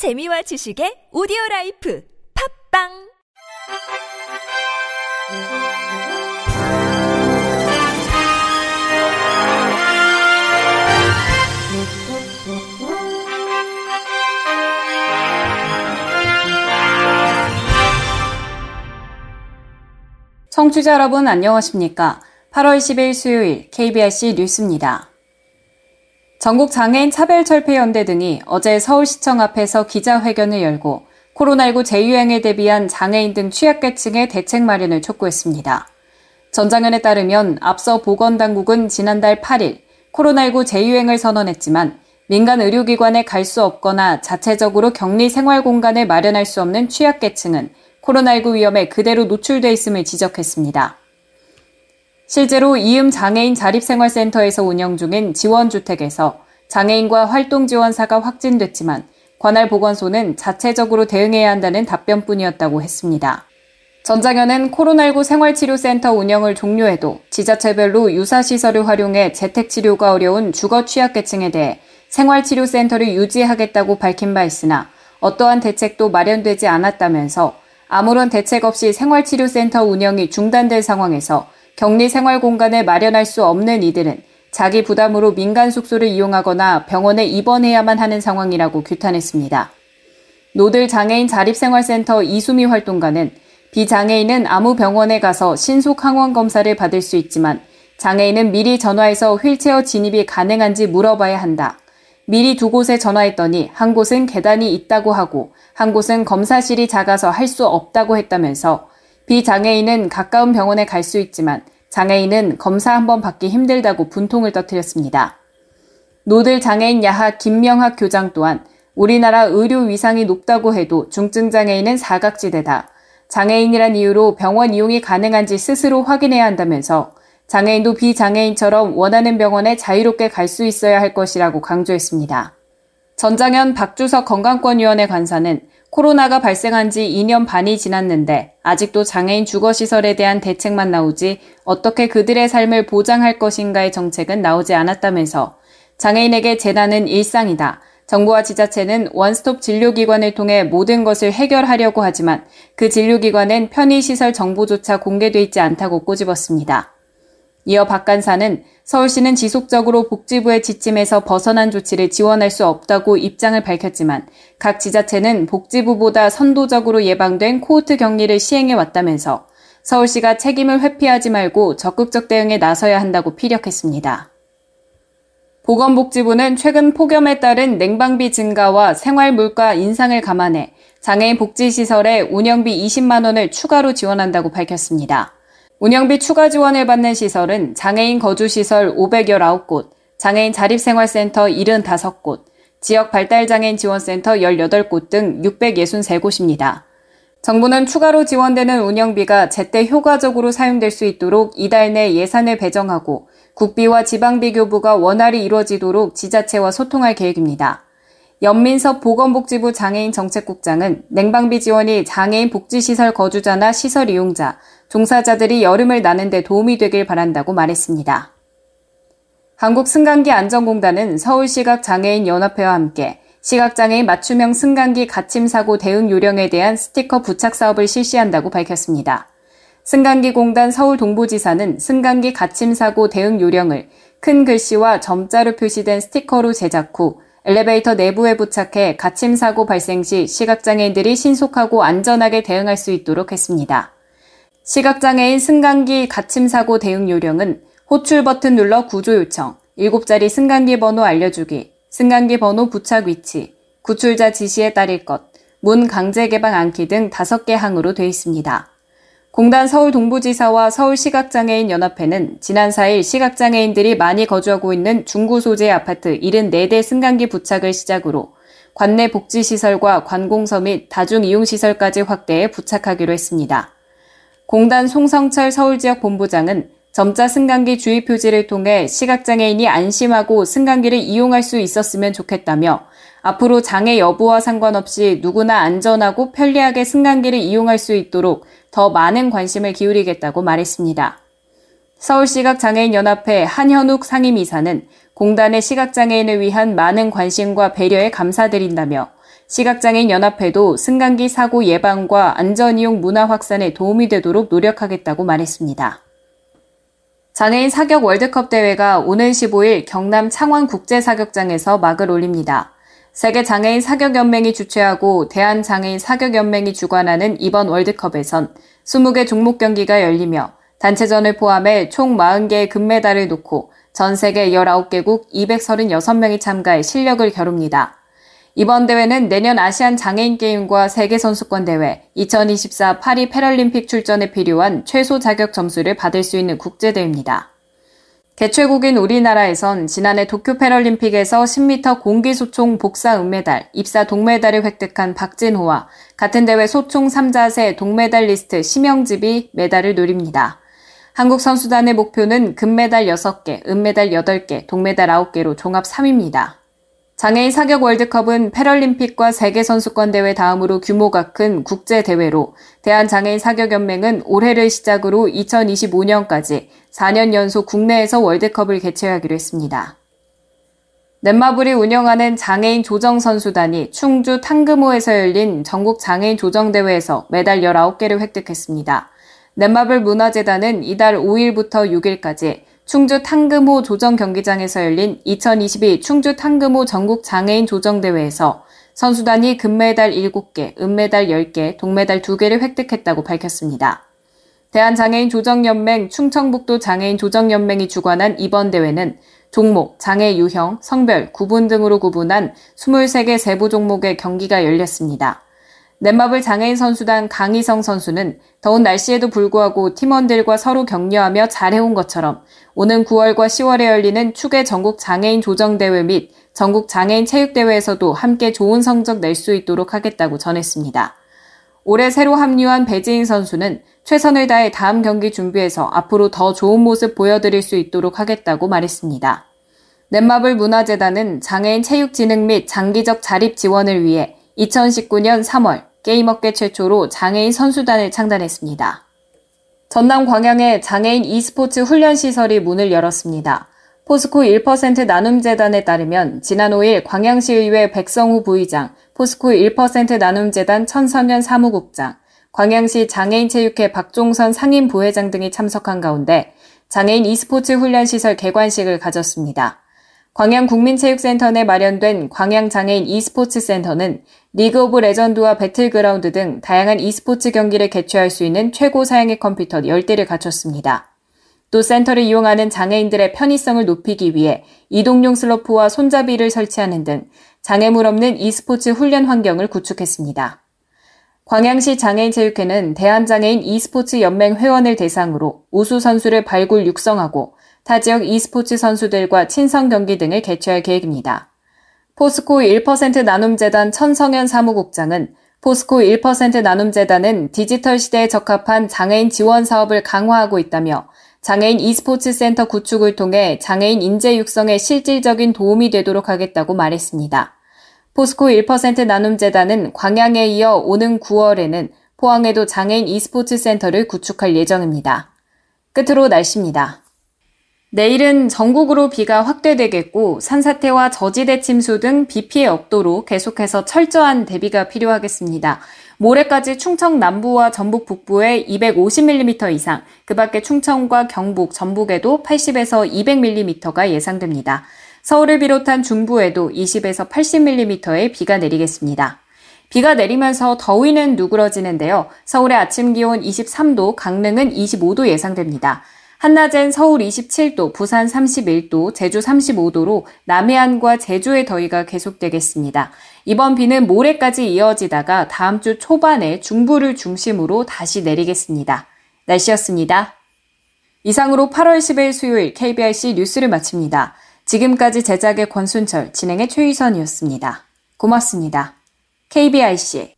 재미와 지식의 오디오 라이프 팝빵 청취자 여러분 안녕하십니까? 8월 10일 수요일 KBRC 뉴스입니다. 전국 장애인 차별 철폐 연대 등이 어제 서울시청 앞에서 기자회견을 열고 코로나19 재유행에 대비한 장애인 등 취약계층의 대책 마련을 촉구했습니다. 전장현에 따르면 앞서 보건당국은 지난달 8일 코로나19 재유행을 선언했지만 민간 의료기관에 갈 수 없거나 자체적으로 격리 생활 공간을 마련할 수 없는 취약계층은 코로나19 위험에 그대로 노출돼 있음을 지적했습니다. 실제로 이음 장애인 자립생활센터에서 운영 중인 지원주택에서 장애인과 활동지원사가 확진됐지만 관할 보건소는 자체적으로 대응해야 한다는 답변뿐이었다고 했습니다. 전장현은 코로나19 생활치료센터 운영을 종료해도 지자체별로 유사시설을 활용해 재택치료가 어려운 주거 취약계층에 대해 생활치료센터를 유지하겠다고 밝힌 바 있으나 어떠한 대책도 마련되지 않았다면서 아무런 대책 없이 생활치료센터 운영이 중단된 상황에서 격리 생활 공간을 마련할 수 없는 이들은 자기 부담으로 민간 숙소를 이용하거나 병원에 입원해야만 하는 상황이라고 규탄했습니다. 노들 장애인 자립생활센터 이수미 활동가는 비장애인은 아무 병원에 가서 신속 항원 검사를 받을 수 있지만 장애인은 미리 전화해서 휠체어 진입이 가능한지 물어봐야 한다. 미리 두 곳에 전화했더니 한 곳은 계단이 있다고 하고 한 곳은 검사실이 작아서 할 수 없다고 했다면서 비장애인은 가까운 병원에 갈 수 있지만 장애인은 검사 한 번 받기 힘들다고 분통을 터뜨렸습니다. 노들 장애인 야학 김명학 교장 또한 우리나라 의료 위상이 높다고 해도 중증 장애인은 사각지대다. 장애인이란 이유로 병원 이용이 가능한지 스스로 확인해야 한다면서 장애인도 비장애인처럼 원하는 병원에 자유롭게 갈 수 있어야 할 것이라고 강조했습니다. 전장현 박주석 건강권위원회 관사는 코로나가 발생한 지 2년 반이 지났는데 아직도 장애인 주거시설에 대한 대책만 나오지 어떻게 그들의 삶을 보장할 것인가의 정책은 나오지 않았다면서 장애인에게 재난은 일상이다. 정부와 지자체는 원스톱 진료기관을 통해 모든 것을 해결하려고 하지만 그 진료기관엔 편의시설 정보조차 공개돼 있지 않다고 꼬집었습니다. 이어 박 간사는 서울시는 지속적으로 복지부의 지침에서 벗어난 조치를 지원할 수 없다고 입장을 밝혔지만 각 지자체는 복지부보다 선도적으로 예방된 코호트 격리를 시행해 왔다면서 서울시가 책임을 회피하지 말고 적극적 대응에 나서야 한다고 피력했습니다. 보건복지부는 최근 폭염에 따른 냉방비 증가와 생활물가 인상을 감안해 장애인 복지시설에 운영비 20만 원을 추가로 지원한다고 밝혔습니다. 운영비 추가 지원을 받는 시설은 장애인 거주시설 519곳, 장애인 자립생활센터 75곳, 지역 발달장애인 지원센터 18곳 등 663곳입니다. 정부는 추가로 지원되는 운영비가 제때 효과적으로 사용될 수 있도록 이달 내 예산을 배정하고 국비와 지방비 교부가 원활히 이루어지도록 지자체와 소통할 계획입니다. 연민섭 보건복지부 장애인 정책국장은 냉방비 지원이 장애인 복지시설 거주자나 시설 이용자, 종사자들이 여름을 나는데 도움이 되길 바란다고 말했습니다. 한국 승강기 안전공단은 서울시각 장애인 연합회와 함께 시각장애인 맞춤형 승강기 갇힘사고 대응 요령에 대한 스티커 부착 사업을 실시한다고 밝혔습니다. 승강기 공단 서울 동부지사는 승강기 갇힘사고 대응 요령을 큰 글씨와 점자로 표시된 스티커로 제작 후 엘리베이터 내부에 부착해 갇힘 사고 발생 시 시각장애인들이 신속하고 안전하게 대응할 수 있도록 했습니다. 시각장애인 승강기 갇힘 사고 대응 요령은 호출 버튼 눌러 구조 요청, 7자리 승강기 번호 알려주기, 승강기 번호 부착 위치, 구출자 지시에 따를 것, 문 강제 개방 않기 등 5개 항으로 되어 있습니다. 공단 서울 동부지사와 서울시각장애인연합회는 지난 4일 시각장애인들이 많이 거주하고 있는 중구 소재 아파트 74대 승강기 부착을 시작으로 관내 복지시설과 관공서 및 다중이용시설까지 확대해 부착하기로 했습니다. 공단 송성철 서울지역 본부장은 점자 승강기 주의 표지를 통해 시각장애인이 안심하고 승강기를 이용할 수 있었으면 좋겠다며 앞으로 장애 여부와 상관없이 누구나 안전하고 편리하게 승강기를 이용할 수 있도록 더 많은 관심을 기울이겠다고 말했습니다. 서울시각장애인연합회 한현욱 상임이사는 공단의 시각장애인을 위한 많은 관심과 배려에 감사드린다며 시각장애인 연합회도 승강기 사고 예방과 안전이용 문화 확산에 도움이 되도록 노력하겠다고 말했습니다. 장애인 사격 월드컵 대회가 오는 15일 경남 창원 국제사격장에서 막을 올립니다. 세계 장애인 사격연맹이 주최하고 대한장애인 사격연맹이 주관하는 이번 월드컵에선 20개 종목 경기가 열리며 단체전을 포함해 총 40개의 금메달을 놓고 전 세계 19개국 236명이 참가해 실력을 겨룹니다. 이번 대회는 내년 아시안 장애인 게임과 세계 선수권 대회, 2024 파리 패럴림픽 출전에 필요한 최소 자격 점수를 받을 수 있는 국제 대회입니다. 개최국인 우리나라에선 지난해 도쿄 패럴림픽에서 10m 공기 소총 복사 은메달, 입사 동메달을 획득한 박진호와 같은 대회 소총 3자세 동메달리스트 심영집이 메달을 노립니다. 한국 선수단의 목표는 금메달 6개, 은메달 8개, 동메달 9개로 종합 3위입니다. 장애인 사격 월드컵은 패럴림픽과 세계선수권대회 다음으로 규모가 큰 국제대회로 대한장애인 사격연맹은 올해를 시작으로 2025년까지 4년 연속 국내에서 월드컵을 개최하기로 했습니다. 넷마블이 운영하는 장애인 조정선수단이 충주 탕금호에서 열린 전국 장애인 조정대회에서 메달 19개를 획득했습니다. 넷마블 문화재단은 이달 5일부터 6일까지 충주 탕금호 조정 경기장에서 열린 2022 충주 탕금호 전국 장애인 조정 대회에서 선수단이 금메달 7개, 은메달 10개, 동메달 2개를 획득했다고 밝혔습니다. 대한장애인 조정연맹 충청북도 장애인 조정연맹이 주관한 이번 대회는 종목, 장애 유형, 성별, 구분 등으로 구분한 23개 세부 종목의 경기가 열렸습니다. 넷마블 장애인 선수단 강희성 선수는 더운 날씨에도 불구하고 팀원들과 서로 격려하며 잘해온 것처럼 오는 9월과 10월에 열리는 축의 전국 장애인 조정대회 및 전국 장애인 체육대회에서도 함께 좋은 성적 낼 수 있도록 하겠다고 전했습니다. 올해 새로 합류한 배지인 선수는 최선을 다해 다음 경기 준비해서 앞으로 더 좋은 모습 보여드릴 수 있도록 하겠다고 말했습니다. 넷마블 문화재단은 장애인 체육진흥 및 장기적 자립 지원을 위해 2019년 3월 게임업계 최초로 장애인 선수단을 창단했습니다. 전남 광양에 장애인 e스포츠 훈련 시설이 문을 열었습니다. 포스코 1% 나눔재단에 따르면 지난 5일 광양시의회 백성우 부의장, 포스코 1% 나눔재단 천성현 사무국장, 광양시 장애인체육회 박종선 상임 부회장 등이 참석한 가운데 장애인 e스포츠 훈련 시설 개관식을 가졌습니다. 광양국민체육센터 내 마련된 광양장애인 e스포츠 센터는 리그 오브 레전드와 배틀그라운드 등 다양한 e스포츠 경기를 개최할 수 있는 최고 사양의 컴퓨터 10대를 갖췄습니다. 또 센터를 이용하는 장애인들의 편의성을 높이기 위해 이동용 슬로프와 손잡이를 설치하는 등 장애물 없는 e스포츠 훈련 환경을 구축했습니다. 광양시 장애인체육회는 대한장애인 e스포츠 연맹 회원을 대상으로 우수 선수를 발굴 육성하고 타 지역 e스포츠 선수들과 친선 경기 등을 개최할 계획입니다. 포스코 1% 나눔재단 천성현 사무국장은 포스코 1% 나눔재단은 디지털 시대에 적합한 장애인 지원 사업을 강화하고 있다며 장애인 e스포츠 센터 구축을 통해 장애인 인재 육성에 실질적인 도움이 되도록 하겠다고 말했습니다. 포스코 1% 나눔재단은 광양에 이어 오는 9월에는 포항에도 장애인 e스포츠 센터를 구축할 예정입니다. 끝으로 날씨입니다. 내일은 전국으로 비가 확대되겠고 산사태와 저지대 침수 등 비 피해 없도록 계속해서 철저한 대비가 필요하겠습니다. 모레까지 충청 남부와 전북 북부에 250mm 이상, 그 밖에 충청과 경북, 전북에도 80에서 200mm가 예상됩니다. 서울을 비롯한 중부에도 20에서 80mm의 비가 내리겠습니다. 비가 내리면서 더위는 누그러지는데요. 서울의 아침 기온 23도, 강릉은 25도 예상됩니다. 한낮엔 서울 27도, 부산 31도, 제주 35도로 남해안과 제주의 더위가 계속되겠습니다. 이번 비는 모레까지 이어지다가 다음 주 초반에 중부를 중심으로 다시 내리겠습니다. 날씨였습니다. 이상으로 8월 10일 수요일 KBRC 뉴스를 마칩니다. 지금까지 제작의 권순철, 진행의 최유선이었습니다. 고맙습니다. KBRC